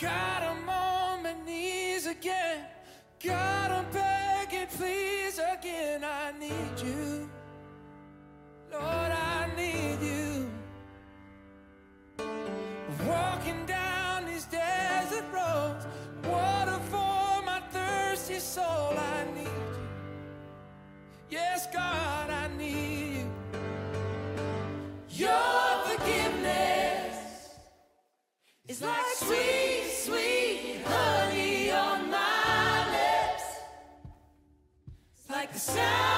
God, I'm on my knees again. God, I'm begging, please again. I need. sound.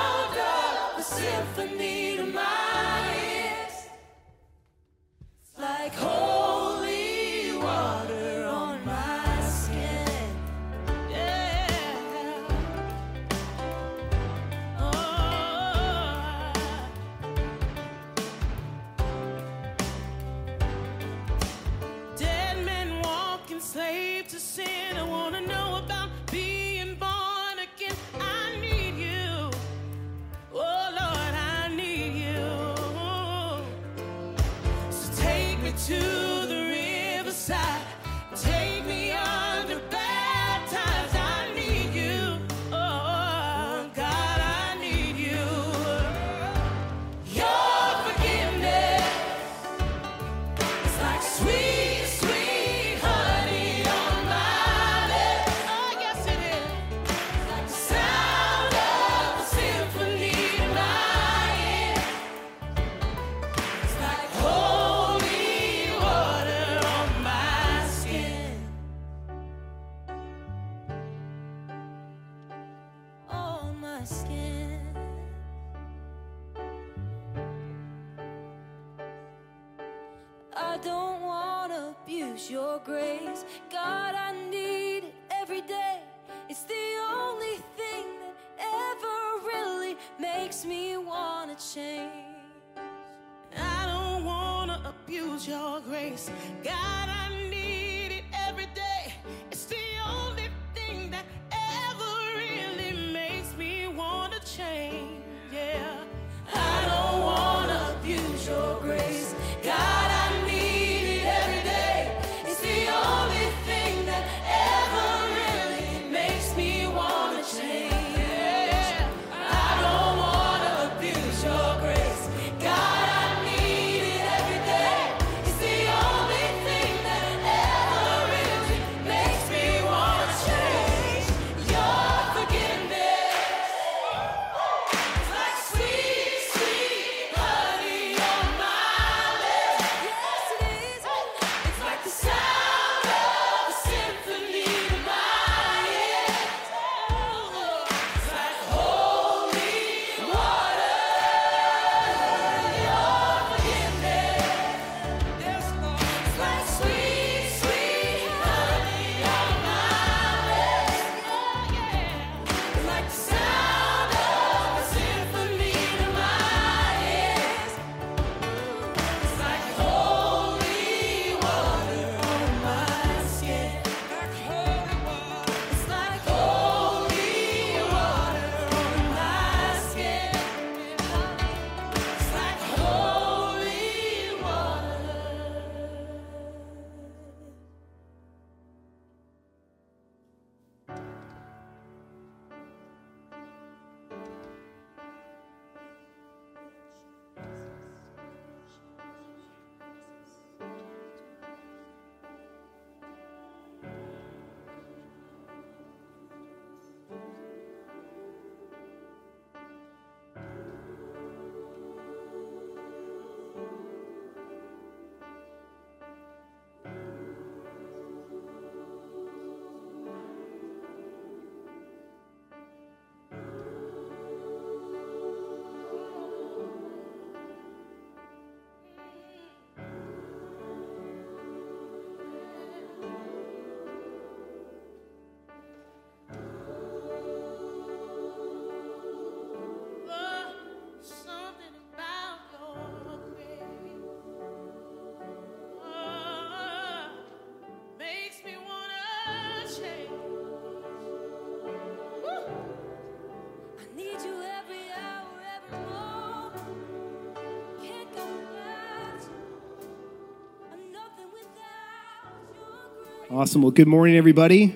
Awesome. Well, good morning, everybody.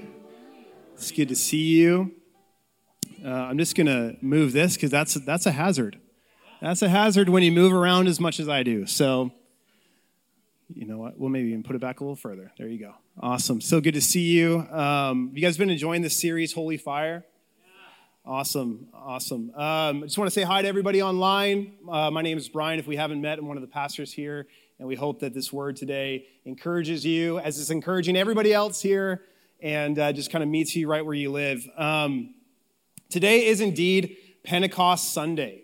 It's good to see you. Uh, I'm just gonna move this because that's that's a hazard. That's a hazard when you move around as much as I do. So, you know what? We'll maybe even put it back a little further. There you go. Awesome. So good to see you. Um, you guys been enjoying this series, Holy Fire? Awesome, awesome. Um, I just want to say hi to everybody online. Uh, my name is Brian. If we haven't met, I'm one of the pastors here, and we hope that this word today encourages you, as it's encouraging everybody else here, and uh, just kind of meets you right where you live. Um, today is indeed Pentecost Sunday.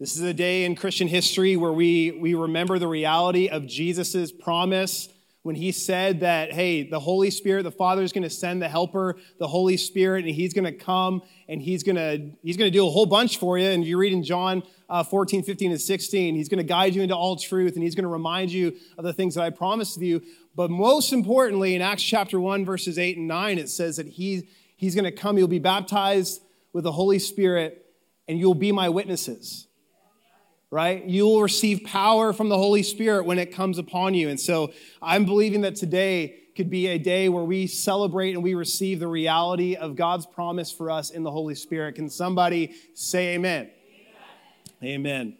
This is a day in Christian history where we, we remember the reality of Jesus' promise when he said that, hey, the Holy Spirit, the Father is going to send the helper, the Holy Spirit, and he's going to come and he's going to he's going to do a whole bunch for you. And you read in John uh, 14, 15, and 16, he's going to guide you into all truth and he's going to remind you of the things that I promised you. But most importantly, in Acts chapter 1, verses 8 and 9, it says that he, he's going to come, you'll be baptized with the Holy Spirit, and you'll be my witnesses right? You will receive power from the Holy Spirit when it comes upon you. And so I'm believing that today could be a day where we celebrate and we receive the reality of God's promise for us in the Holy Spirit. Can somebody say amen? Amen.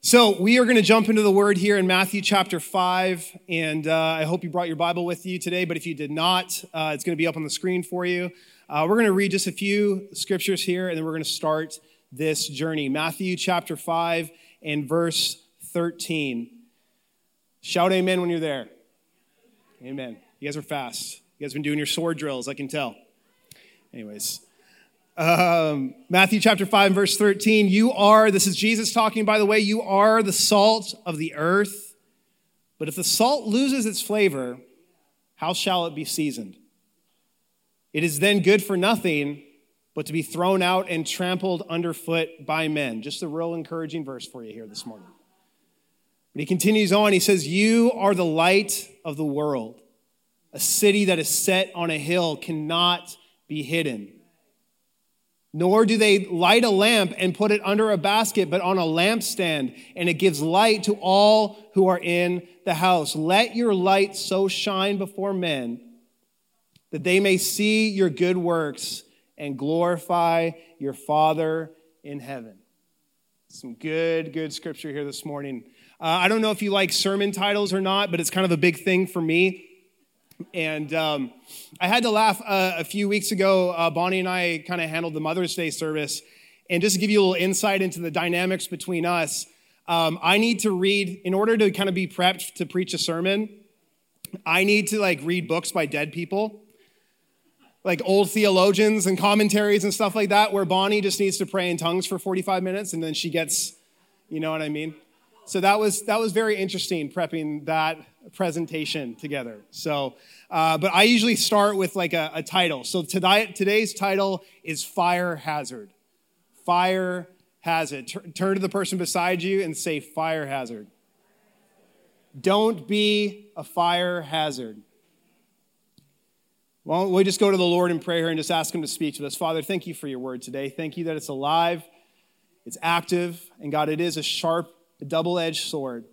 So, we are going to jump into the word here in Matthew chapter 5. And uh, I hope you brought your Bible with you today. But if you did not, uh, it's going to be up on the screen for you. Uh, we're going to read just a few scriptures here, and then we're going to start this journey. Matthew chapter 5 and verse 13. Shout amen when you're there. Amen. You guys are fast. You guys been doing your sword drills, I can tell. Anyways, um, Matthew chapter 5 verse 13. You are, this is Jesus talking, by the way, you are the salt of the earth. But if the salt loses its flavor, how shall it be seasoned? It is then good for nothing but to be thrown out and trampled underfoot by men. Just a real encouraging verse for you here this morning. But he continues on. He says, You are the light of the world. A city that is set on a hill cannot be hidden. Nor do they light a lamp and put it under a basket, but on a lampstand, and it gives light to all who are in the house. Let your light so shine before men that they may see your good works and glorify your Father in heaven. Some good, good scripture here this morning. Uh, I don't know if you like sermon titles or not, but it's kind of a big thing for me. And um, I had to laugh uh, a few weeks ago. Uh, Bonnie and I kind of handled the Mother's Day service. And just to give you a little insight into the dynamics between us, um, I need to read, in order to kind of be prepped to preach a sermon, I need to like read books by dead people like old theologians and commentaries and stuff like that, where Bonnie just needs to pray in tongues for 45 minutes and then she gets, you know what I mean? So that was that was very interesting prepping that presentation together. So, uh, but I usually start with like a, a title. So today, today's title is Fire Hazard. Fire Hazard. Tur- turn to the person beside you and say Fire Hazard. Don't be a fire hazard. Well, we just go to the Lord in prayer and just ask Him to speak to us. Father, thank you for your word today. Thank you that it's alive, it's active, and God, it is a sharp, double edged sword.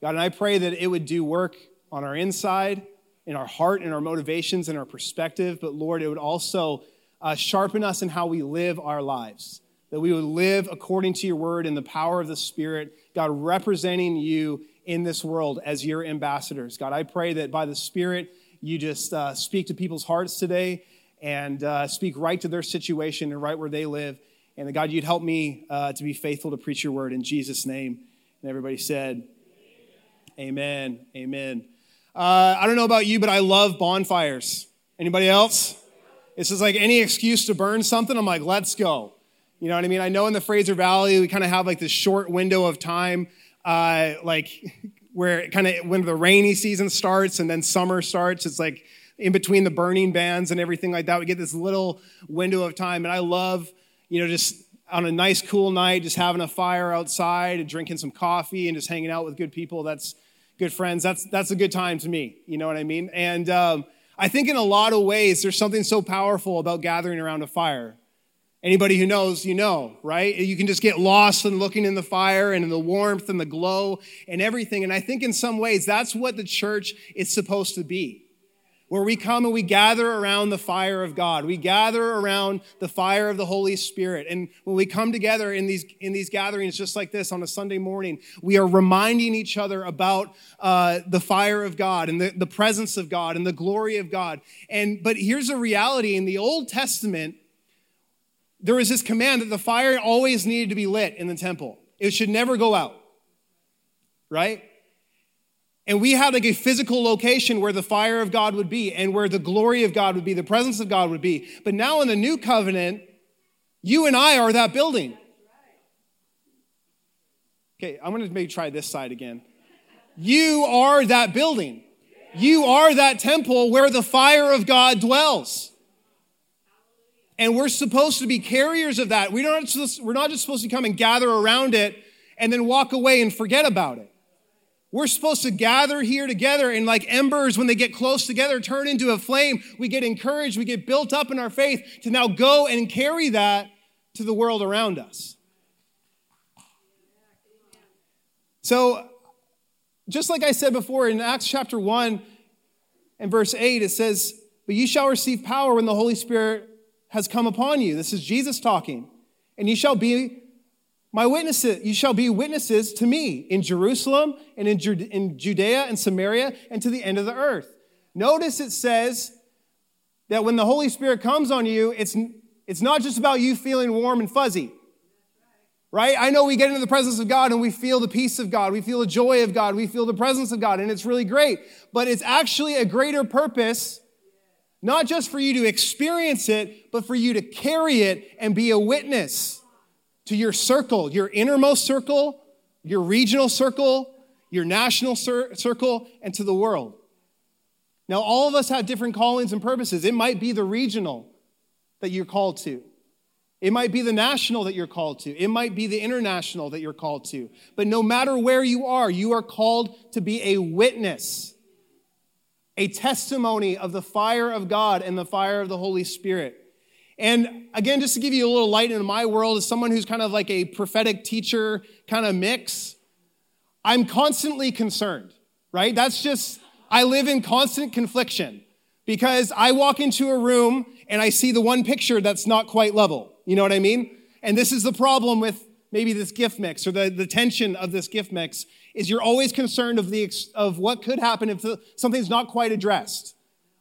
God, and I pray that it would do work on our inside, in our heart, in our motivations, in our perspective, but Lord, it would also uh, sharpen us in how we live our lives. That we would live according to your word in the power of the Spirit, God, representing you in this world as your ambassadors. God, I pray that by the Spirit, you just uh, speak to people's hearts today and uh, speak right to their situation and right where they live. And that God, you'd help me uh, to be faithful to preach your word in Jesus' name. And everybody said, Amen. Amen. Uh, I don't know about you, but I love bonfires. Anybody else? This is like any excuse to burn something. I'm like, let's go. You know what I mean? I know in the Fraser Valley, we kind of have like this short window of time. Uh, like where kind of when the rainy season starts and then summer starts, it's like in between the burning bands and everything like that, we get this little window of time. And I love, you know, just on a nice, cool night, just having a fire outside and drinking some coffee and just hanging out with good people. That's good friends. That's that's a good time to me. You know what I mean? And um, I think in a lot of ways, there's something so powerful about gathering around a fire. Anybody who knows, you know, right? You can just get lost in looking in the fire and in the warmth and the glow and everything. And I think in some ways that's what the church is supposed to be. Where we come and we gather around the fire of God. We gather around the fire of the Holy Spirit. And when we come together in these, in these gatherings just like this on a Sunday morning, we are reminding each other about uh, the fire of God and the, the presence of God and the glory of God. And, but here's a reality in the Old Testament, there was this command that the fire always needed to be lit in the temple. It should never go out. Right? And we had like a physical location where the fire of God would be and where the glory of God would be, the presence of God would be. But now in the new covenant, you and I are that building. Okay, I'm going to maybe try this side again. You are that building. You are that temple where the fire of God dwells. And we're supposed to be carriers of that. We don't, we're not just supposed to come and gather around it and then walk away and forget about it. We're supposed to gather here together and like embers, when they get close together, turn into a flame. We get encouraged, we get built up in our faith to now go and carry that to the world around us. So, just like I said before in Acts chapter 1 and verse 8, it says, But you shall receive power when the Holy Spirit has come upon you. This is Jesus talking. And you shall be my witnesses, you shall be witnesses to me in Jerusalem and in, in Judea and Samaria and to the end of the earth. Notice it says that when the Holy Spirit comes on you, it's, it's not just about you feeling warm and fuzzy. Right? I know we get into the presence of God and we feel the peace of God, we feel the joy of God, we feel the presence of God, and it's really great. But it's actually a greater purpose, not just for you to experience it, but for you to carry it and be a witness to your circle, your innermost circle, your regional circle, your national cir- circle, and to the world. Now, all of us have different callings and purposes. It might be the regional that you're called to. It might be the national that you're called to. It might be the international that you're called to. But no matter where you are, you are called to be a witness, a testimony of the fire of God and the fire of the Holy Spirit. And again, just to give you a little light into my world, as someone who's kind of like a prophetic teacher kind of mix, I'm constantly concerned, right? That's just, I live in constant confliction because I walk into a room and I see the one picture that's not quite level. You know what I mean? And this is the problem with maybe this gift mix or the, the tension of this gift mix is you're always concerned of the of what could happen if something's not quite addressed,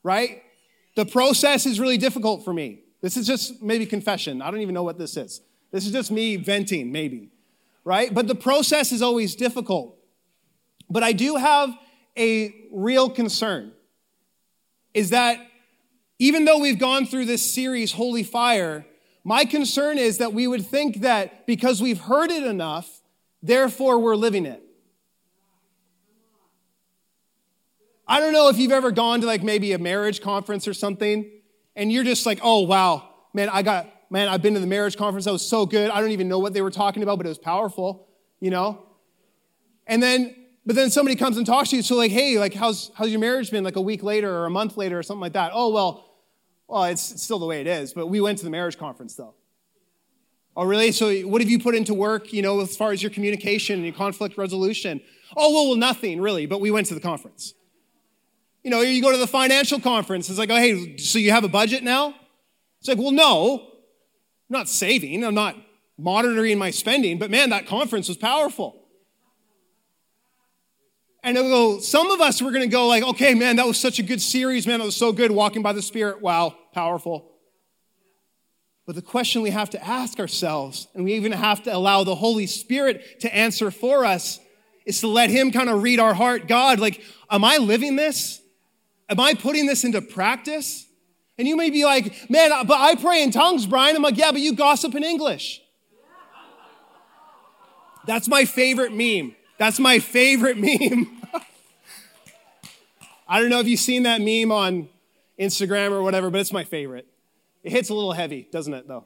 right? The process is really difficult for me. This is just maybe confession. I don't even know what this is. This is just me venting, maybe, right? But the process is always difficult. But I do have a real concern is that even though we've gone through this series, Holy Fire, my concern is that we would think that because we've heard it enough, therefore we're living it. I don't know if you've ever gone to like maybe a marriage conference or something and you're just like, oh, wow, man, I got, man, I've been to the marriage conference. That was so good. I don't even know what they were talking about, but it was powerful, you know? And then, but then somebody comes and talks to you. So, like, hey, like, how's, how's your marriage been like a week later or a month later or something like that? Oh, well, well, it's still the way it is, but we went to the marriage conference though. Oh, really? So, what have you put into work, you know, as far as your communication and your conflict resolution? Oh, well, well, nothing really, but we went to the conference. You know, you go to the financial conference, it's like, oh, hey, so you have a budget now? It's like, well, no, I'm not saving, I'm not monitoring my spending, but man, that conference was powerful. And it'll go, some of us were going to go like, okay, man, that was such a good series, man, that was so good, walking by the Spirit, wow, powerful. But the question we have to ask ourselves, and we even have to allow the Holy Spirit to answer for us, is to let Him kind of read our heart. God, like, am I living this? Am I putting this into practice? And you may be like, man, but I pray in tongues, Brian. I'm like, yeah, but you gossip in English. That's my favorite meme. That's my favorite meme. I don't know if you've seen that meme on Instagram or whatever, but it's my favorite. It hits a little heavy, doesn't it, though?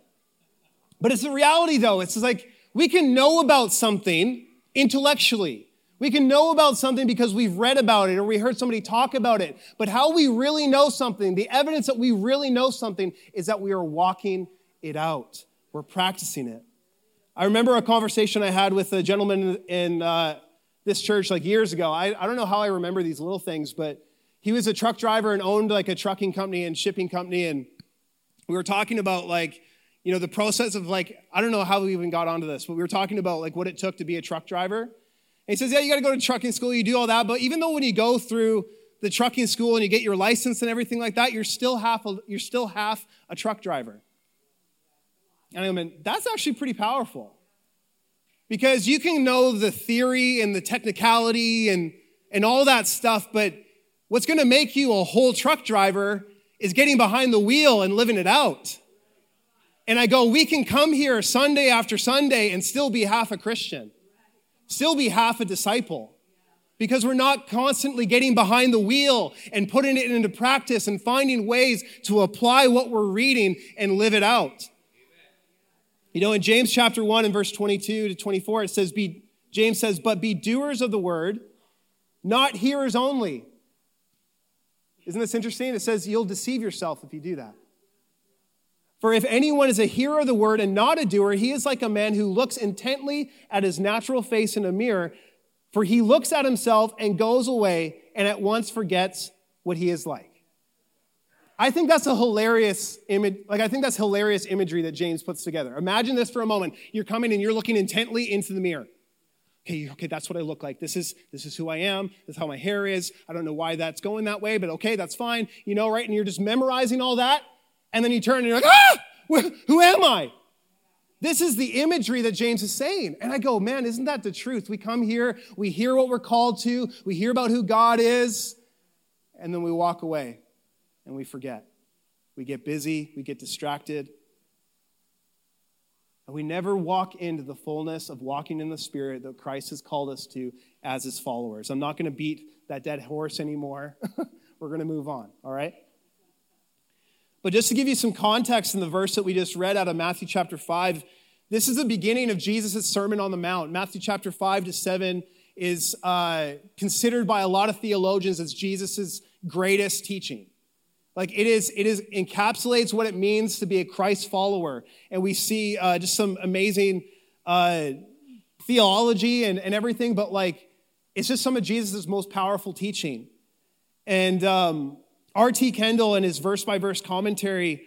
But it's the reality, though. It's like we can know about something intellectually. We can know about something because we've read about it or we heard somebody talk about it. But how we really know something, the evidence that we really know something, is that we are walking it out. We're practicing it. I remember a conversation I had with a gentleman in uh, this church like years ago. I, I don't know how I remember these little things, but he was a truck driver and owned like a trucking company and shipping company. And we were talking about like, you know, the process of like, I don't know how we even got onto this, but we were talking about like what it took to be a truck driver. And he says, yeah, you got to go to trucking school, you do all that. But even though when you go through the trucking school and you get your license and everything like that, you're still half a, you're still half a truck driver. And I mean, that's actually pretty powerful. Because you can know the theory and the technicality and, and all that stuff, but what's going to make you a whole truck driver is getting behind the wheel and living it out. And I go, we can come here Sunday after Sunday and still be half a Christian, still be half a disciple, because we're not constantly getting behind the wheel and putting it into practice and finding ways to apply what we're reading and live it out. You know, in James chapter 1 and verse 22 to 24, it says, be, James says, but be doers of the word, not hearers only. Isn't this interesting? It says you'll deceive yourself if you do that. For if anyone is a hearer of the word and not a doer, he is like a man who looks intently at his natural face in a mirror, for he looks at himself and goes away and at once forgets what he is like. I think that's a hilarious image. Like, I think that's hilarious imagery that James puts together. Imagine this for a moment. You're coming and you're looking intently into the mirror. Okay, okay, that's what I look like. This is this is who I am. This is how my hair is. I don't know why that's going that way, but okay, that's fine. You know, right? And you're just memorizing all that, and then you turn and you're like, ah, who am I? This is the imagery that James is saying. And I go, man, isn't that the truth? We come here, we hear what we're called to, we hear about who God is, and then we walk away and we forget. We get busy, we get distracted. And we never walk into the fullness of walking in the Spirit that Christ has called us to as his followers. I'm not going to beat that dead horse anymore. We're going to move on, all right? But just to give you some context in the verse that we just read out of Matthew chapter 5, this is the beginning of Jesus' Sermon on the Mount. Matthew chapter 5 to 7 is uh, considered by a lot of theologians as Jesus' greatest teaching. Like it is, it is encapsulates what it means to be a Christ follower. And we see uh, just some amazing uh, theology and, and everything, but like it's just some of Jesus' most powerful teaching. And um, R.T. Kendall, in his verse by verse commentary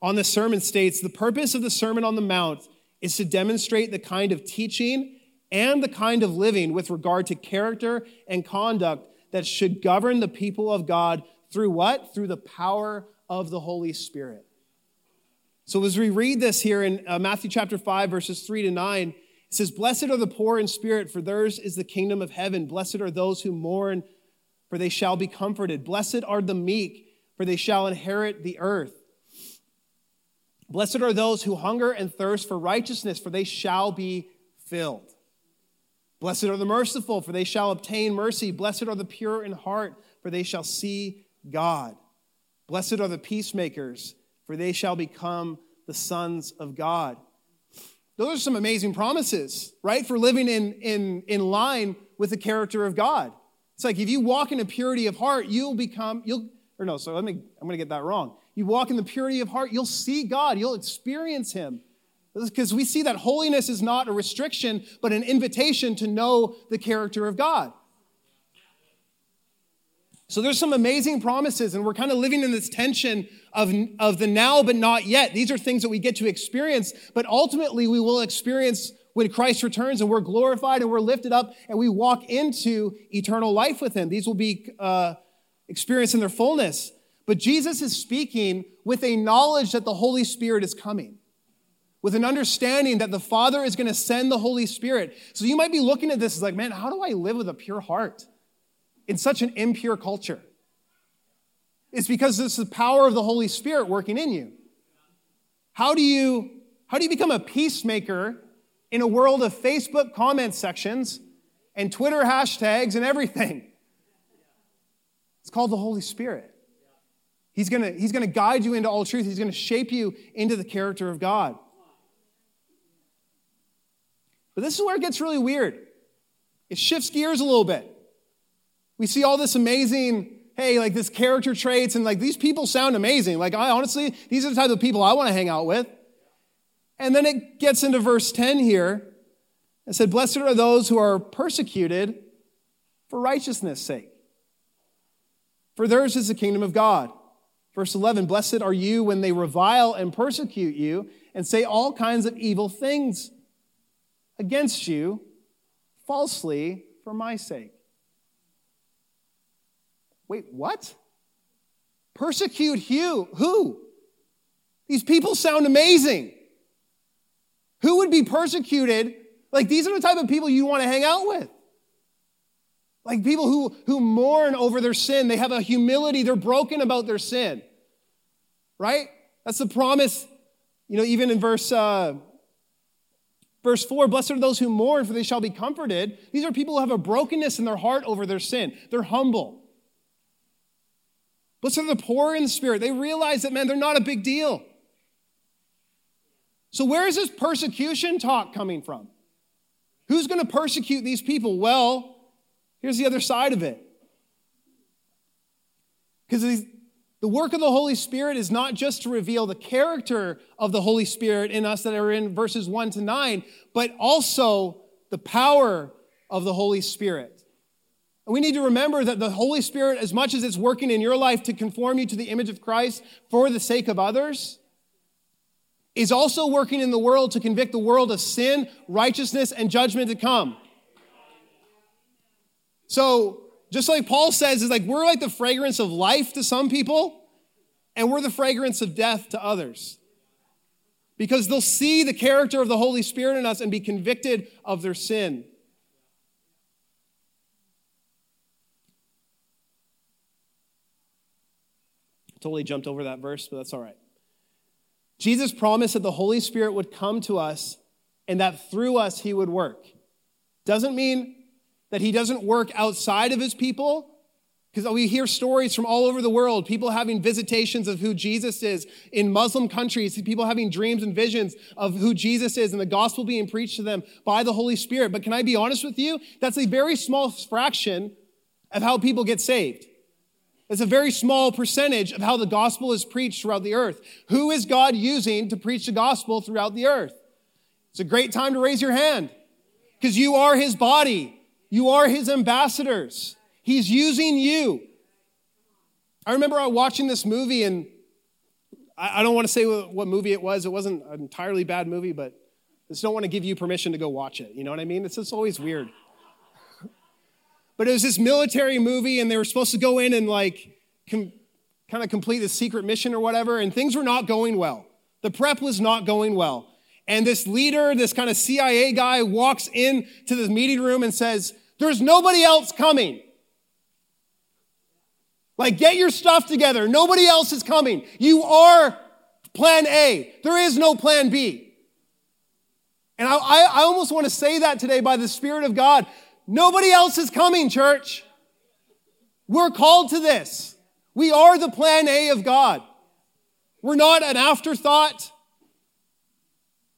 on the sermon, states the purpose of the Sermon on the Mount is to demonstrate the kind of teaching and the kind of living with regard to character and conduct that should govern the people of God through what? Through the power of the Holy Spirit. So as we read this here in uh, Matthew chapter 5, verses 3 to 9, it says, Blessed are the poor in spirit, for theirs is the kingdom of heaven. Blessed are those who mourn, for they shall be comforted. Blessed are the meek, for they shall inherit the earth. Blessed are those who hunger and thirst for righteousness, for they shall be filled. Blessed are the merciful, for they shall obtain mercy. Blessed are the pure in heart, for they shall see God. Blessed are the peacemakers, for they shall become the sons of God. Those are some amazing promises, right? For living in, in, in line with the character of God. It's like if you walk in a purity of heart, you'll become, you'll, or no, so let me, I'm going to get that wrong. You walk in the purity of heart, you'll see God, you'll experience Him. Because we see that holiness is not a restriction, but an invitation to know the character of God. So there's some amazing promises, and we're kind of living in this tension of, of the now but not yet. These are things that we get to experience, but ultimately we will experience when Christ returns and we're glorified and we're lifted up and we walk into eternal life with Him. These will be uh, experienced in their fullness. But Jesus is speaking with a knowledge that the Holy Spirit is coming, with an understanding that the Father is going to send the Holy Spirit. So you might be looking at this as like, man, how do I live with a pure heart? in such an impure culture? It's because it's the power of the Holy Spirit working in you. How do you, how do you become a peacemaker in a world of Facebook comment sections and Twitter hashtags and everything? It's called the Holy Spirit. He's gonna, he's gonna guide you into all truth. He's gonna shape you into the character of God. But this is where it gets really weird. It shifts gears a little bit. We see all this amazing, hey, like this character traits, and like these people sound amazing. Like, I honestly, these are the type of people I want to hang out with. And then it gets into verse 10 here. It said, Blessed are those who are persecuted for righteousness' sake. for theirs is the kingdom of God. Verse 11 Blessed are you when they revile and persecute you and say all kinds of evil things against you falsely for my sake. Wait, what? Persecute you? Who? These people sound amazing. Who would be persecuted? Like, these are the type of people you want to hang out with. Like people who, who mourn over their sin. They have a humility. They're broken about their sin. Right? That's the promise. You know, even in verse, uh, verse 4 Blessed are those who mourn, for they shall be comforted. These are people who have a brokenness in their heart over their sin. They're humble. Blessed are the poor in spirit. They realize that, man, they're not a big deal. So, where is this persecution talk coming from? Who's going to persecute these people? Well, Here's the other side of it. Because the work of the Holy Spirit is not just to reveal the character of the Holy Spirit in us that are in verses 1 to 9, but also the power of the Holy Spirit. And we need to remember that the Holy Spirit, as much as it's working in your life to conform you to the image of Christ for the sake of others, is also working in the world to convict the world of sin, righteousness, and judgment to come. So, just like Paul says, is like we're like the fragrance of life to some people, and we're the fragrance of death to others. Because they'll see the character of the Holy Spirit in us and be convicted of their sin. Totally jumped over that verse, but that's all right. Jesus promised that the Holy Spirit would come to us and that through us he would work. Doesn't mean that he doesn't work outside of his people. Because we hear stories from all over the world, people having visitations of who Jesus is in Muslim countries, people having dreams and visions of who Jesus is and the gospel being preached to them by the Holy Spirit. But can I be honest with you? That's a very small fraction of how people get saved. It's a very small percentage of how the gospel is preached throughout the earth. Who is God using to preach the gospel throughout the earth? It's a great time to raise your hand because you are his body. You are his ambassadors. He's using you. I remember watching this movie, and I don't want to say what movie it was. It wasn't an entirely bad movie, but I just don't want to give you permission to go watch it. You know what I mean? It's just always weird. But it was this military movie, and they were supposed to go in and like com- kind of complete a secret mission or whatever, and things were not going well. The prep was not going well. And this leader, this kind of CIA guy, walks into the meeting room and says, There's nobody else coming. Like, get your stuff together. Nobody else is coming. You are plan A. There is no plan B. And I, I almost want to say that today by the Spirit of God. Nobody else is coming, church. We're called to this. We are the plan A of God. We're not an afterthought.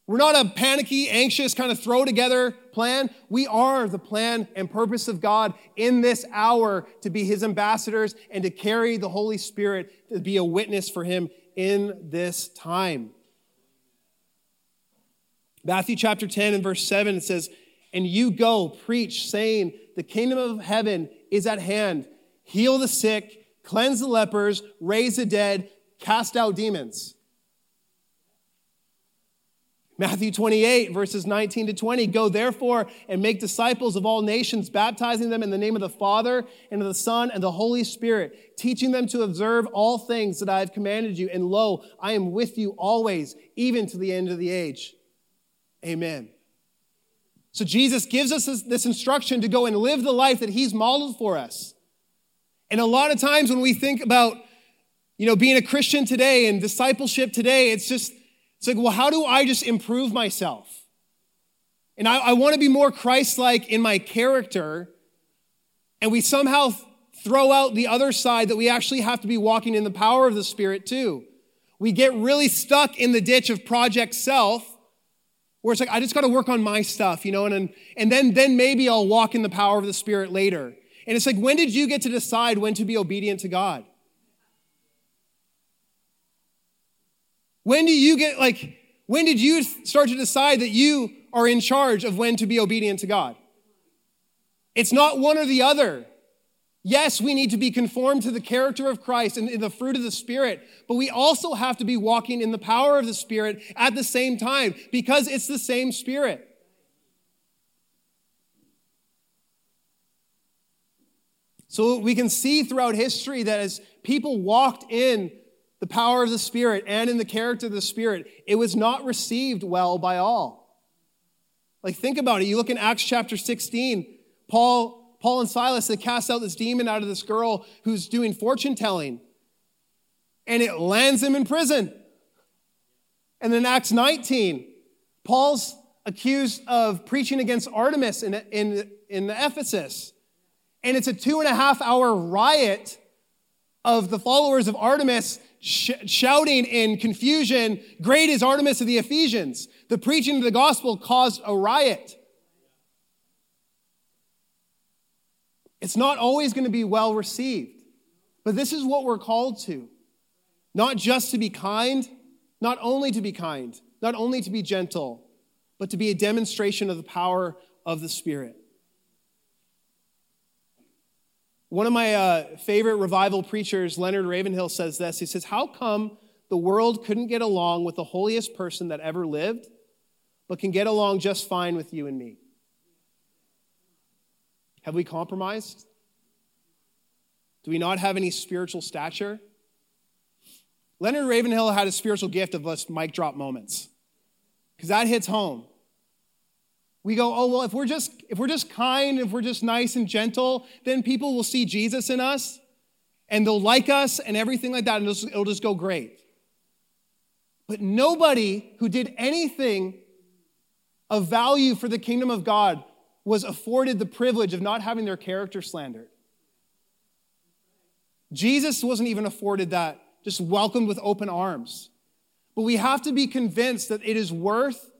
We're not a panicky, anxious kind of throw together plan. We are the plan and purpose of God in this hour to be his ambassadors and to carry the Holy Spirit to be a witness for him in this time. Matthew chapter 10 and verse 7, it says, And you go, preach, saying, The kingdom of heaven is at hand. Heal the sick, cleanse the lepers, raise the dead, cast out demons. Matthew 28, verses 19 to 20. Go therefore and make disciples of all nations, baptizing them in the name of the Father and of the Son and the Holy Spirit, teaching them to observe all things that I have commanded you. And lo, I am with you always, even to the end of the age. Amen. So Jesus gives us this, this instruction to go and live the life that he's modeled for us. And a lot of times when we think about, you know, being a Christian today and discipleship today, it's just, it's like, well, how do I just improve myself? And I, I want to be more Christ like in my character. And we somehow throw out the other side that we actually have to be walking in the power of the Spirit too. We get really stuck in the ditch of project self, where it's like, I just got to work on my stuff, you know, and, and then, then maybe I'll walk in the power of the Spirit later. And it's like, when did you get to decide when to be obedient to God? When do you get, like, when did you start to decide that you are in charge of when to be obedient to God? It's not one or the other. Yes, we need to be conformed to the character of Christ and the fruit of the Spirit, but we also have to be walking in the power of the Spirit at the same time because it's the same Spirit. So we can see throughout history that as people walked in the power of the Spirit and in the character of the Spirit, it was not received well by all. Like, think about it. You look in Acts chapter 16, Paul, Paul and Silas, they cast out this demon out of this girl who's doing fortune telling, and it lands him in prison. And then Acts 19, Paul's accused of preaching against Artemis in, in, in Ephesus. And it's a two and a half hour riot of the followers of Artemis sh- shouting in confusion, Great is Artemis of the Ephesians. The preaching of the gospel caused a riot. It's not always going to be well received, but this is what we're called to. Not just to be kind, not only to be kind, not only to be gentle, but to be a demonstration of the power of the Spirit. One of my uh, favorite revival preachers, Leonard Ravenhill, says this. He says, How come the world couldn't get along with the holiest person that ever lived, but can get along just fine with you and me? Have we compromised? Do we not have any spiritual stature? Leonard Ravenhill had a spiritual gift of us mic drop moments because that hits home we go oh well if we're just if we're just kind if we're just nice and gentle then people will see jesus in us and they'll like us and everything like that and it'll it'll just go great but nobody who did anything of value for the kingdom of god was afforded the privilege of not having their character slandered jesus wasn't even afforded that just welcomed with open arms but we have to be convinced that it is worth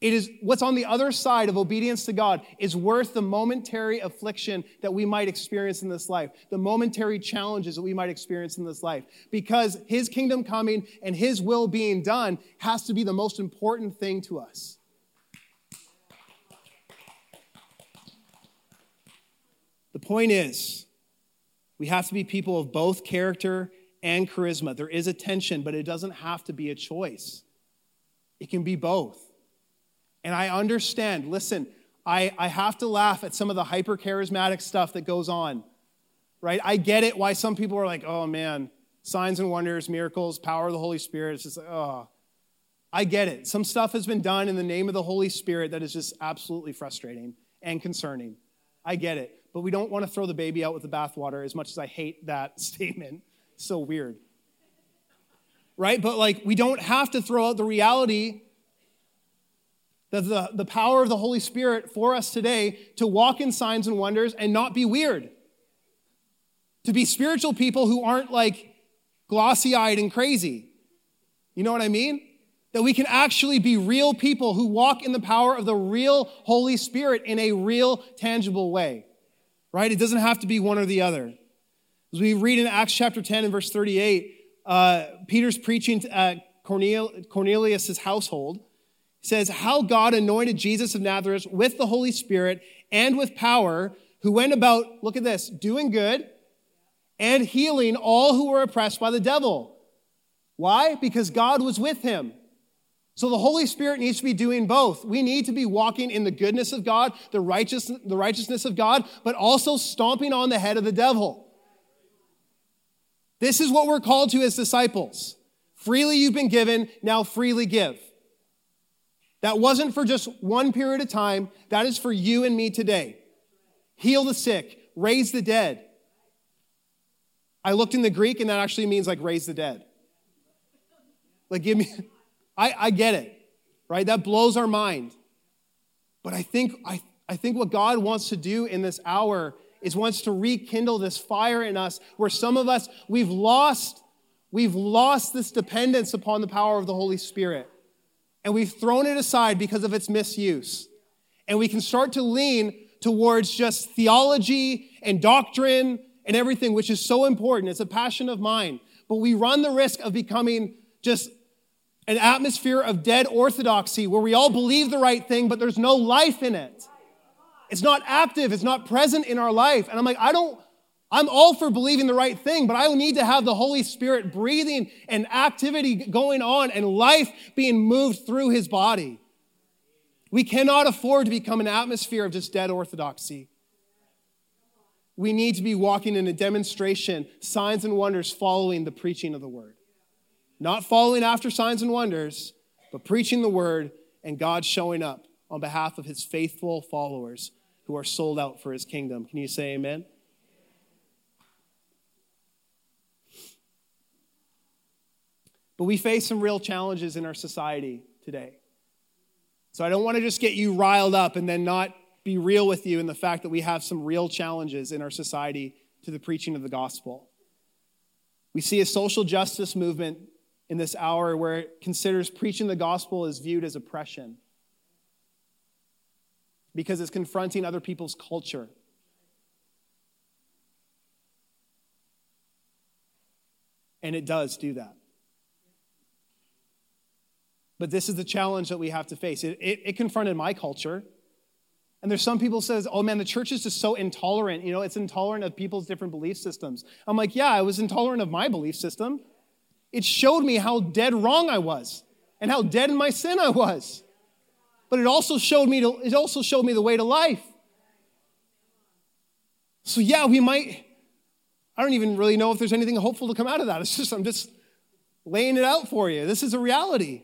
it is what's on the other side of obedience to God is worth the momentary affliction that we might experience in this life, the momentary challenges that we might experience in this life. Because His kingdom coming and His will being done has to be the most important thing to us. The point is, we have to be people of both character and charisma. There is a tension, but it doesn't have to be a choice, it can be both. And I understand, listen, I, I have to laugh at some of the hyper charismatic stuff that goes on, right? I get it why some people are like, oh man, signs and wonders, miracles, power of the Holy Spirit. It's just like, oh. I get it. Some stuff has been done in the name of the Holy Spirit that is just absolutely frustrating and concerning. I get it. But we don't want to throw the baby out with the bathwater as much as I hate that statement. so weird. Right? But like, we don't have to throw out the reality that the, the power of the Holy Spirit for us today to walk in signs and wonders and not be weird. To be spiritual people who aren't like glossy eyed and crazy. You know what I mean? That we can actually be real people who walk in the power of the real Holy Spirit in a real, tangible way. Right? It doesn't have to be one or the other. As we read in Acts chapter 10 and verse 38, uh, Peter's preaching at Cornelius' household says how God anointed Jesus of Nazareth with the Holy Spirit and with power, who went about, look at this, doing good and healing all who were oppressed by the devil. Why? Because God was with him. So the Holy Spirit needs to be doing both. We need to be walking in the goodness of God, the, righteous, the righteousness of God, but also stomping on the head of the devil. This is what we're called to as disciples. Freely you've been given, now freely give. That wasn't for just one period of time. That is for you and me today. Heal the sick, raise the dead. I looked in the Greek and that actually means like raise the dead. Like, give me, I, I get it, right? That blows our mind. But I think, I, I think what God wants to do in this hour is wants to rekindle this fire in us where some of us, we've lost, we've lost this dependence upon the power of the Holy Spirit and we've thrown it aside because of its misuse. And we can start to lean towards just theology and doctrine and everything, which is so important. It's a passion of mine. But we run the risk of becoming just an atmosphere of dead orthodoxy where we all believe the right thing, but there's no life in it. It's not active, it's not present in our life. And I'm like, I don't, I'm all for believing the right thing, but I need to have the Holy Spirit breathing and activity going on and life being moved through his body. We cannot afford to become an atmosphere of just dead orthodoxy. We need to be walking in a demonstration, signs and wonders following the preaching of the word. Not following after signs and wonders, but preaching the word and God showing up on behalf of his faithful followers who are sold out for his kingdom. Can you say amen? But we face some real challenges in our society today. So I don't want to just get you riled up and then not be real with you in the fact that we have some real challenges in our society to the preaching of the gospel. We see a social justice movement in this hour where it considers preaching the gospel is viewed as oppression because it's confronting other people's culture. And it does do that. But this is the challenge that we have to face. It, it, it confronted my culture. And there's some people says, "Oh man, the church is just so intolerant. You know, it's intolerant of people's different belief systems." I'm like, "Yeah, I was intolerant of my belief system. It showed me how dead wrong I was and how dead in my sin I was. But it also showed me to, it also showed me the way to life. So yeah, we might I don't even really know if there's anything hopeful to come out of that. It's just I'm just laying it out for you. This is a reality.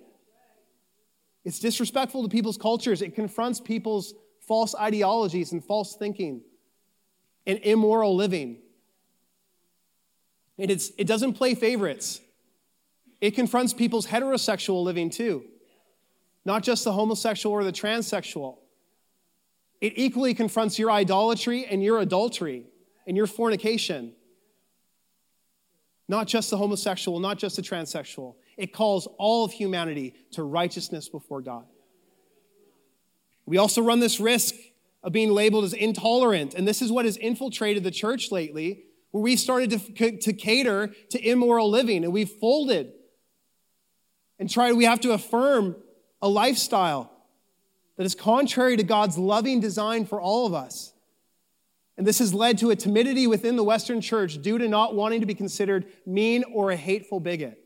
It's disrespectful to people's cultures. It confronts people's false ideologies and false thinking and immoral living. And it's, it doesn't play favorites. It confronts people's heterosexual living too, not just the homosexual or the transsexual. It equally confronts your idolatry and your adultery and your fornication. Not just the homosexual, not just the transsexual. It calls all of humanity to righteousness before God. We also run this risk of being labeled as intolerant, and this is what has infiltrated the church lately, where we started to, to cater to immoral living, and we've folded and tried, we have to affirm a lifestyle that is contrary to God's loving design for all of us. And this has led to a timidity within the Western church due to not wanting to be considered mean or a hateful bigot.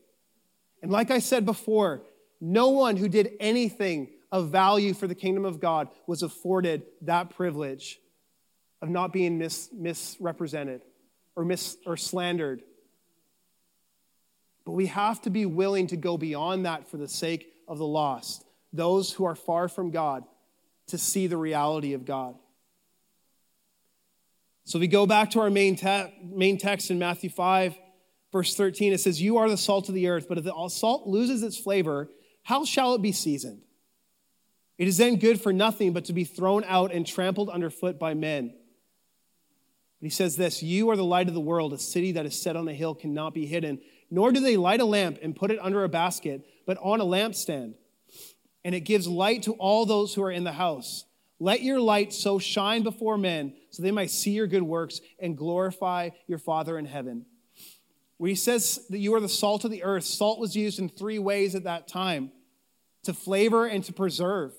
And like I said before, no one who did anything of value for the kingdom of God was afforded that privilege of not being mis- misrepresented or, mis- or slandered. But we have to be willing to go beyond that for the sake of the lost, those who are far from God, to see the reality of God. So we go back to our main, te- main text in Matthew 5 verse 13, it says, You are the salt of the earth, but if the salt loses its flavor, how shall it be seasoned? It is then good for nothing but to be thrown out and trampled underfoot by men. But he says this You are the light of the world. A city that is set on a hill cannot be hidden. Nor do they light a lamp and put it under a basket, but on a lampstand. And it gives light to all those who are in the house. Let your light so shine before men so they might see your good works and glorify your Father in heaven where he says that you are the salt of the earth. Salt was used in three ways at that time to flavor and to preserve.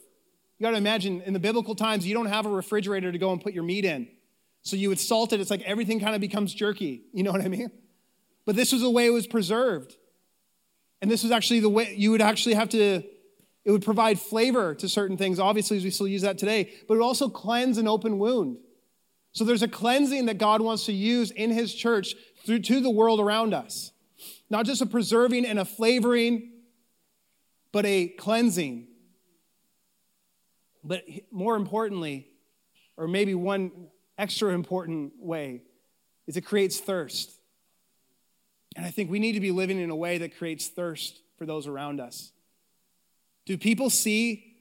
You got to imagine in the biblical times, you don't have a refrigerator to go and put your meat in. So you would salt it, it's like everything kind of becomes jerky. You know what I mean? But this was the way it was preserved. And this was actually the way you would actually have to, it would provide flavor to certain things. Obviously, as we still use that today, but it would also cleanse an open wound. So there's a cleansing that God wants to use in his church through to the world around us. Not just a preserving and a flavoring, but a cleansing. But more importantly, or maybe one extra important way, is it creates thirst. And I think we need to be living in a way that creates thirst for those around us. Do people see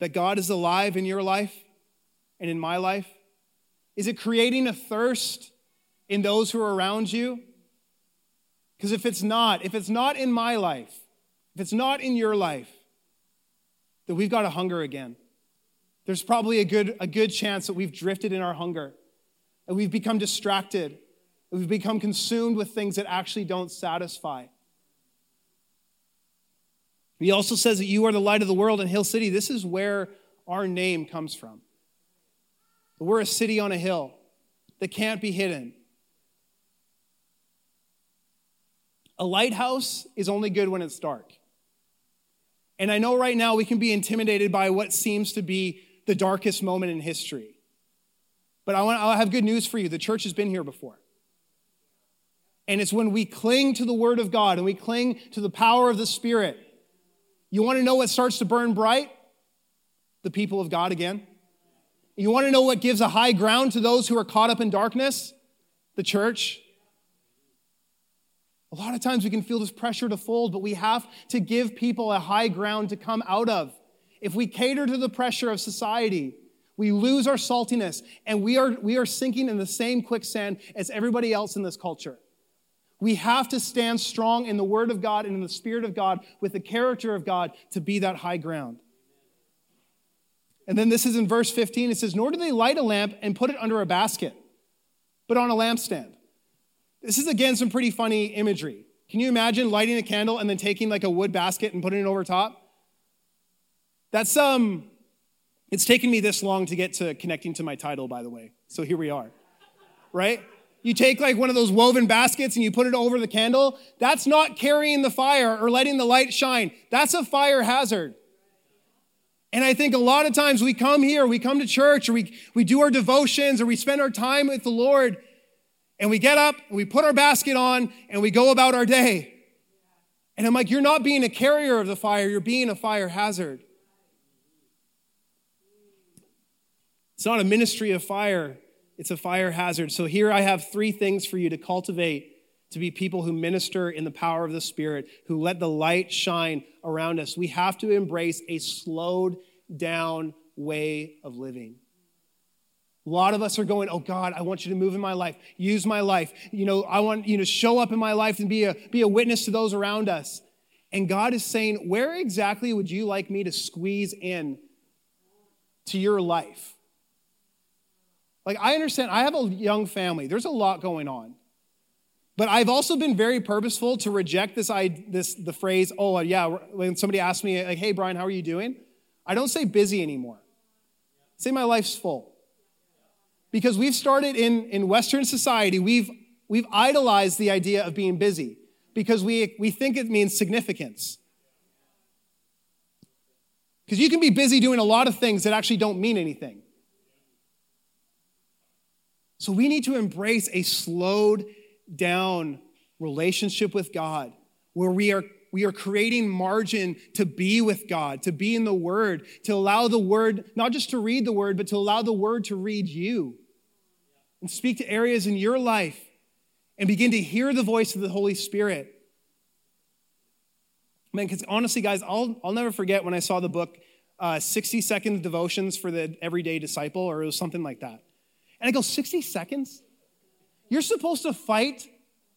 that God is alive in your life and in my life? Is it creating a thirst in those who are around you? Because if it's not, if it's not in my life, if it's not in your life, then we've got to hunger again. There's probably a good, a good chance that we've drifted in our hunger and we've become distracted. We've become consumed with things that actually don't satisfy. He also says that you are the light of the world in Hill City. This is where our name comes from. We're a city on a hill that can't be hidden. A lighthouse is only good when it's dark. And I know right now we can be intimidated by what seems to be the darkest moment in history. But I want, I have good news for you. The church has been here before. And it's when we cling to the Word of God and we cling to the power of the Spirit. You want to know what starts to burn bright? The people of God again. You want to know what gives a high ground to those who are caught up in darkness? The church. A lot of times we can feel this pressure to fold, but we have to give people a high ground to come out of. If we cater to the pressure of society, we lose our saltiness and we are, we are sinking in the same quicksand as everybody else in this culture. We have to stand strong in the Word of God and in the Spirit of God with the character of God to be that high ground. And then this is in verse 15. It says, Nor do they light a lamp and put it under a basket, but on a lampstand. This is again some pretty funny imagery. Can you imagine lighting a candle and then taking like a wood basket and putting it over top? That's um it's taken me this long to get to connecting to my title by the way. So here we are. Right? You take like one of those woven baskets and you put it over the candle. That's not carrying the fire or letting the light shine. That's a fire hazard. And I think a lot of times we come here, we come to church, or we, we do our devotions, or we spend our time with the Lord, and we get up, and we put our basket on, and we go about our day. And I'm like, you're not being a carrier of the fire, you're being a fire hazard. It's not a ministry of fire, it's a fire hazard. So here I have three things for you to cultivate to be people who minister in the power of the Spirit, who let the light shine around us. We have to embrace a slowed down way of living. A lot of us are going, Oh God, I want you to move in my life, use my life. You know, I want you to show up in my life and be a, be a witness to those around us. And God is saying, Where exactly would you like me to squeeze in to your life? Like, I understand, I have a young family, there's a lot going on. But I've also been very purposeful to reject this, this the phrase, oh, uh, yeah, when somebody asks me, like, hey, Brian, how are you doing? I don't say busy anymore. I say my life's full. Because we've started in, in Western society, we've, we've idolized the idea of being busy because we, we think it means significance. Because you can be busy doing a lot of things that actually don't mean anything. So we need to embrace a slowed down relationship with God where we are we are creating margin to be with God, to be in the Word, to allow the Word, not just to read the Word, but to allow the Word to read you and speak to areas in your life and begin to hear the voice of the Holy Spirit. Man, because honestly, guys, I'll, I'll never forget when I saw the book uh, 60 Second Devotions for the Everyday Disciple, or it was something like that. And I go, 60 seconds? You're supposed to fight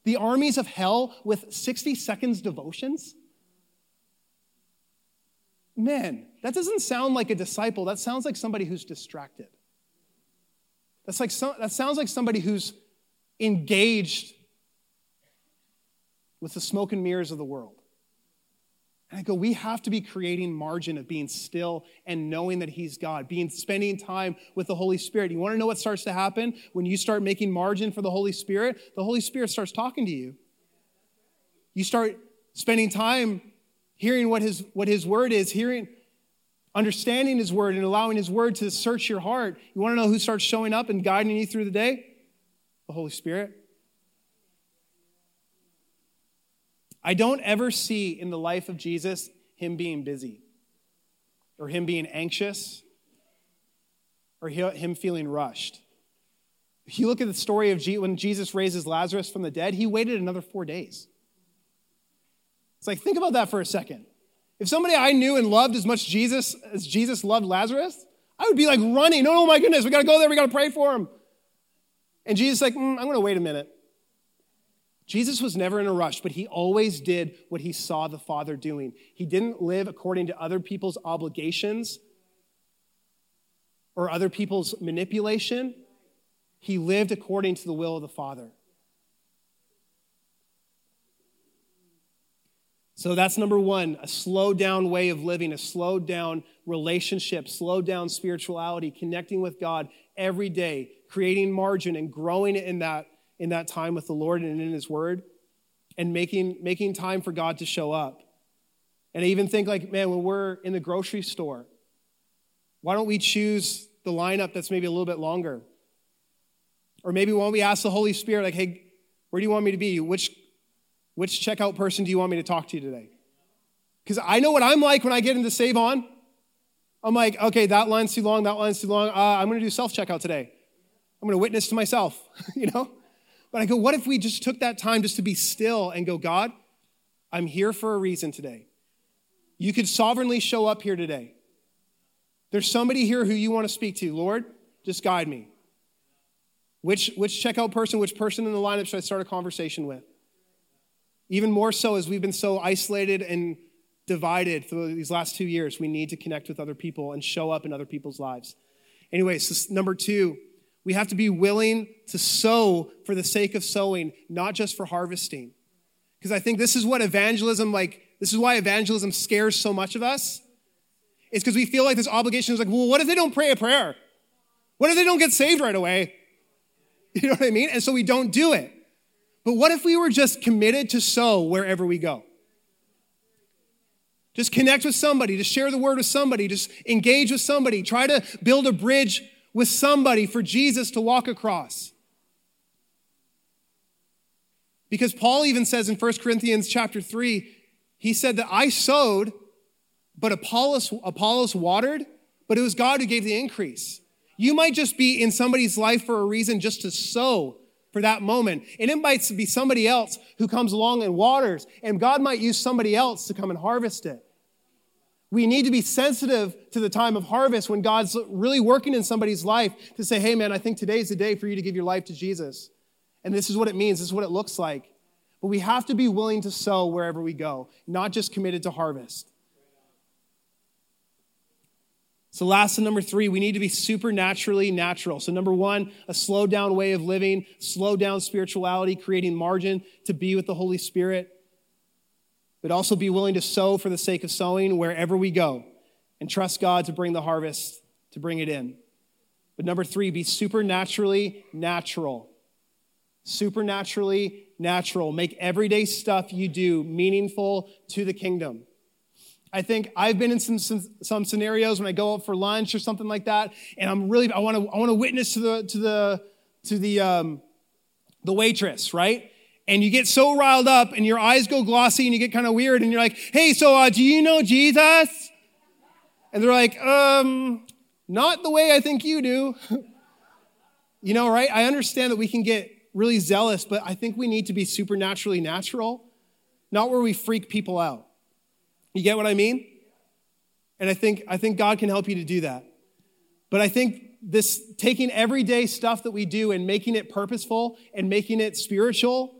the armies of hell with 60 seconds devotions? Man, that doesn't sound like a disciple. That sounds like somebody who's distracted. That's like some, that sounds like somebody who's engaged with the smoke and mirrors of the world. And I go, we have to be creating margin of being still and knowing that He's God, being spending time with the Holy Spirit. You want to know what starts to happen when you start making margin for the Holy Spirit? The Holy Spirit starts talking to you. You start spending time hearing what His what His word is, hearing, understanding His word, and allowing His word to search your heart. You want to know who starts showing up and guiding you through the day? The Holy Spirit. I don't ever see in the life of Jesus him being busy or him being anxious or him feeling rushed. If you look at the story of when Jesus raises Lazarus from the dead, he waited another four days. It's like, think about that for a second. If somebody I knew and loved as much Jesus as Jesus loved Lazarus, I would be like running. Oh my goodness, we got to go there. We got to pray for him. And Jesus like, mm, I'm going to wait a minute. Jesus was never in a rush, but he always did what he saw the Father doing. He didn't live according to other people's obligations or other people's manipulation. He lived according to the will of the Father. So that's number one a slowed down way of living, a slowed down relationship, slowed down spirituality, connecting with God every day, creating margin and growing in that in that time with the Lord and in His Word. and making, making time for God to show up. And I even think, like, man, when we're in the grocery store, why don't we choose the lineup that's maybe a little bit longer? Or maybe why don't we ask the Holy Spirit, like, hey, where do you want me to be? Which, which checkout person do you want me to talk to today? Because I know what I'm like when I get into Save On. I'm like, okay, that line's too long, that line's too long. Uh, I'm going to do self checkout today. I'm going to witness to myself, you know? But I go, what if we just took that time just to be still and go, God, I'm here for a reason today. You could sovereignly show up here today. There's somebody here who you want to speak to. Lord, just guide me. Which, which checkout person, which person in the lineup should I start a conversation with? Even more so as we've been so isolated and divided through these last two years, we need to connect with other people and show up in other people's lives. Anyways, so number two, we have to be willing to sow for the sake of sowing, not just for harvesting. Because I think this is what evangelism, like, this is why evangelism scares so much of us. It's because we feel like this obligation is like, well, what if they don't pray a prayer? What if they don't get saved right away? You know what I mean? And so we don't do it. But what if we were just committed to sow wherever we go? Just connect with somebody, just share the word with somebody, just engage with somebody, try to build a bridge with somebody for Jesus to walk across. Because Paul even says in 1 Corinthians chapter 3, he said that I sowed, but Apollos, Apollos watered, but it was God who gave the increase. You might just be in somebody's life for a reason just to sow for that moment. And it might be somebody else who comes along and waters, and God might use somebody else to come and harvest it. We need to be sensitive to the time of harvest when God's really working in somebody's life to say, hey, man, I think today's the day for you to give your life to Jesus. And this is what it means, this is what it looks like. But we have to be willing to sow wherever we go, not just committed to harvest. So, last and number three, we need to be supernaturally natural. So, number one, a slow down way of living, slow down spirituality, creating margin to be with the Holy Spirit but also be willing to sow for the sake of sowing wherever we go and trust God to bring the harvest, to bring it in. But number three, be supernaturally natural. Supernaturally natural. Make everyday stuff you do meaningful to the kingdom. I think I've been in some, some, some scenarios when I go out for lunch or something like that, and I'm really I want to I want to witness to the to the to the um, the waitress, right? And you get so riled up and your eyes go glossy and you get kind of weird and you're like, hey, so uh, do you know Jesus? And they're like, um, not the way I think you do. you know, right? I understand that we can get really zealous, but I think we need to be supernaturally natural, not where we freak people out. You get what I mean? And I think, I think God can help you to do that. But I think this taking everyday stuff that we do and making it purposeful and making it spiritual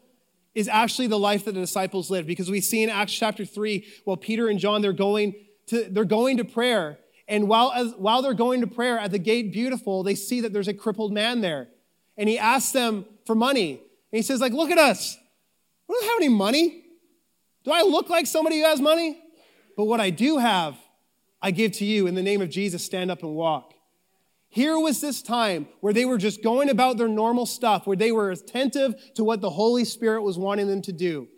is actually the life that the disciples lived because we see in Acts chapter 3, while Peter and John, they're going to, they're going to prayer. And while, as, while they're going to prayer at the gate beautiful, they see that there's a crippled man there. And he asks them for money. And he says, like, look at us. We don't have any money. Do I look like somebody who has money? But what I do have, I give to you. In the name of Jesus, stand up and walk. Here was this time where they were just going about their normal stuff, where they were attentive to what the Holy Spirit was wanting them to do.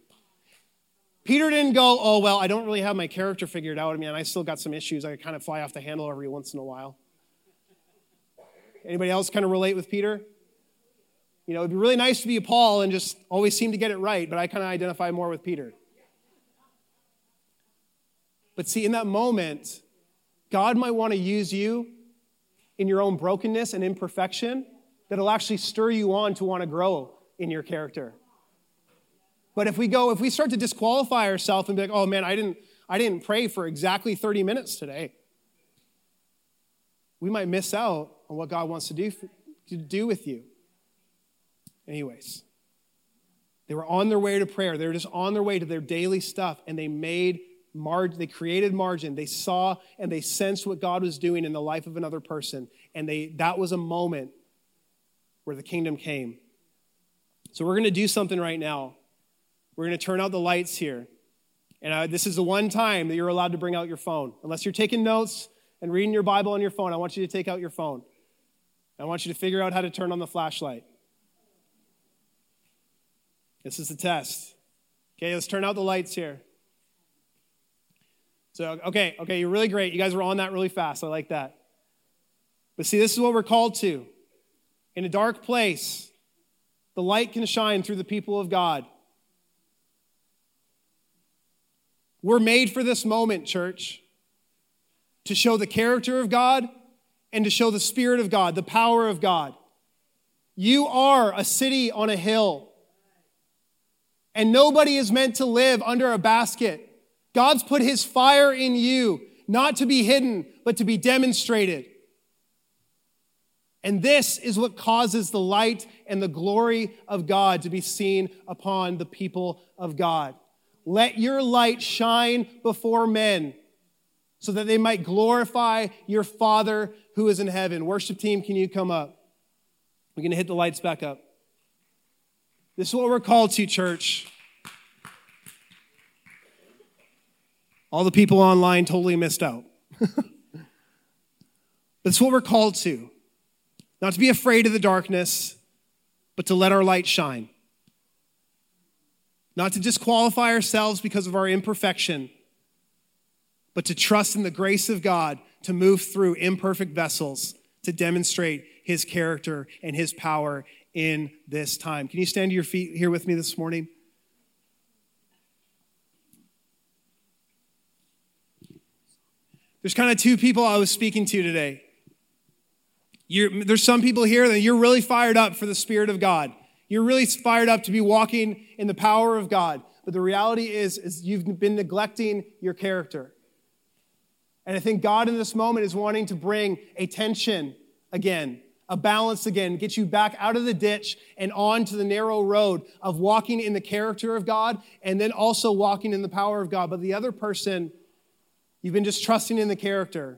Peter didn't go, oh, well, I don't really have my character figured out. I mean, I still got some issues. I kind of fly off the handle every once in a while. Anybody else kind of relate with Peter? You know, it'd be really nice to be Paul and just always seem to get it right, but I kind of identify more with Peter. But see, in that moment, God might want to use you in your own brokenness and imperfection that'll actually stir you on to want to grow in your character. But if we go, if we start to disqualify ourselves and be like, oh man, I didn't, I didn't pray for exactly 30 minutes today, we might miss out on what God wants to do, to do with you. Anyways, they were on their way to prayer. They were just on their way to their daily stuff, and they made margin, they created margin. They saw and they sensed what God was doing in the life of another person. And they, that was a moment where the kingdom came. So we're going to do something right now. We're going to turn out the lights here. And uh, this is the one time that you're allowed to bring out your phone. Unless you're taking notes and reading your Bible on your phone, I want you to take out your phone. I want you to figure out how to turn on the flashlight. This is the test. Okay, let's turn out the lights here. So, okay, okay, you're really great. You guys were on that really fast. I like that. But see, this is what we're called to. In a dark place, the light can shine through the people of God. We're made for this moment, church, to show the character of God and to show the Spirit of God, the power of God. You are a city on a hill, and nobody is meant to live under a basket. God's put his fire in you, not to be hidden, but to be demonstrated. And this is what causes the light and the glory of God to be seen upon the people of God. Let your light shine before men so that they might glorify your Father who is in heaven. Worship team, can you come up? We're going to hit the lights back up. This is what we're called to, church. All the people online totally missed out. That's what we're called to. Not to be afraid of the darkness, but to let our light shine. Not to disqualify ourselves because of our imperfection, but to trust in the grace of God to move through imperfect vessels to demonstrate his character and his power in this time. Can you stand to your feet here with me this morning? There's kind of two people I was speaking to today. You're, there's some people here that you're really fired up for the Spirit of God. You're really fired up to be walking in the power of God. But the reality is, is you've been neglecting your character. And I think God in this moment is wanting to bring a tension again, a balance again, get you back out of the ditch and onto the narrow road of walking in the character of God and then also walking in the power of God. But the other person, You've been just trusting in the character.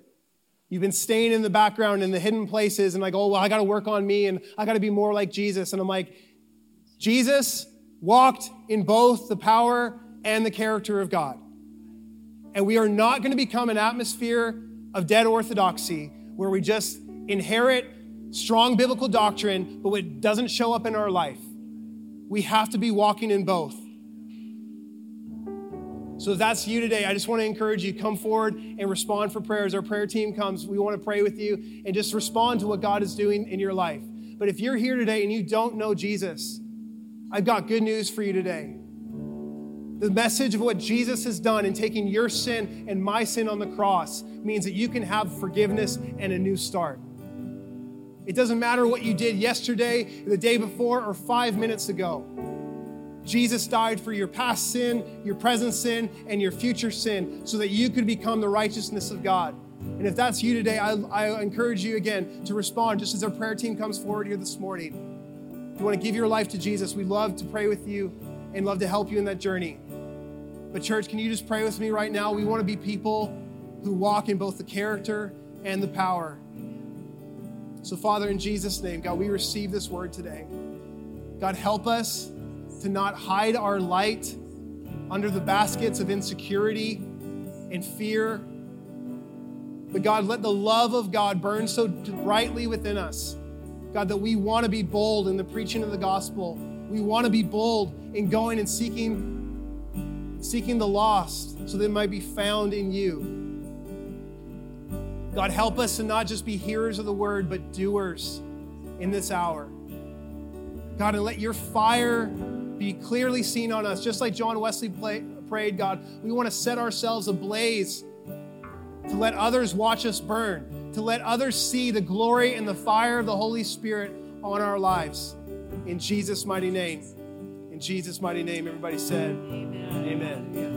You've been staying in the background in the hidden places and like, oh, well, I got to work on me and I got to be more like Jesus. And I'm like, Jesus walked in both the power and the character of God. And we are not going to become an atmosphere of dead orthodoxy where we just inherit strong biblical doctrine, but it doesn't show up in our life. We have to be walking in both. So if that's you today, I just want to encourage you come forward and respond for prayer. As our prayer team comes, we want to pray with you and just respond to what God is doing in your life. But if you're here today and you don't know Jesus, I've got good news for you today. The message of what Jesus has done in taking your sin and my sin on the cross means that you can have forgiveness and a new start. It doesn't matter what you did yesterday, the day before, or five minutes ago. Jesus died for your past sin, your present sin, and your future sin so that you could become the righteousness of God. And if that's you today, I, I encourage you again to respond just as our prayer team comes forward here this morning. If you want to give your life to Jesus, we'd love to pray with you and love to help you in that journey. But, church, can you just pray with me right now? We want to be people who walk in both the character and the power. So, Father, in Jesus' name, God, we receive this word today. God, help us to not hide our light under the baskets of insecurity and fear. But God, let the love of God burn so brightly within us. God, that we want to be bold in the preaching of the gospel. We want to be bold in going and seeking, seeking the lost so they might be found in you. God, help us to not just be hearers of the word, but doers in this hour. God, and let your fire be clearly seen on us, just like John Wesley play, prayed, God. We want to set ourselves ablaze to let others watch us burn, to let others see the glory and the fire of the Holy Spirit on our lives. In Jesus' mighty name. In Jesus' mighty name, everybody said, Amen. Amen.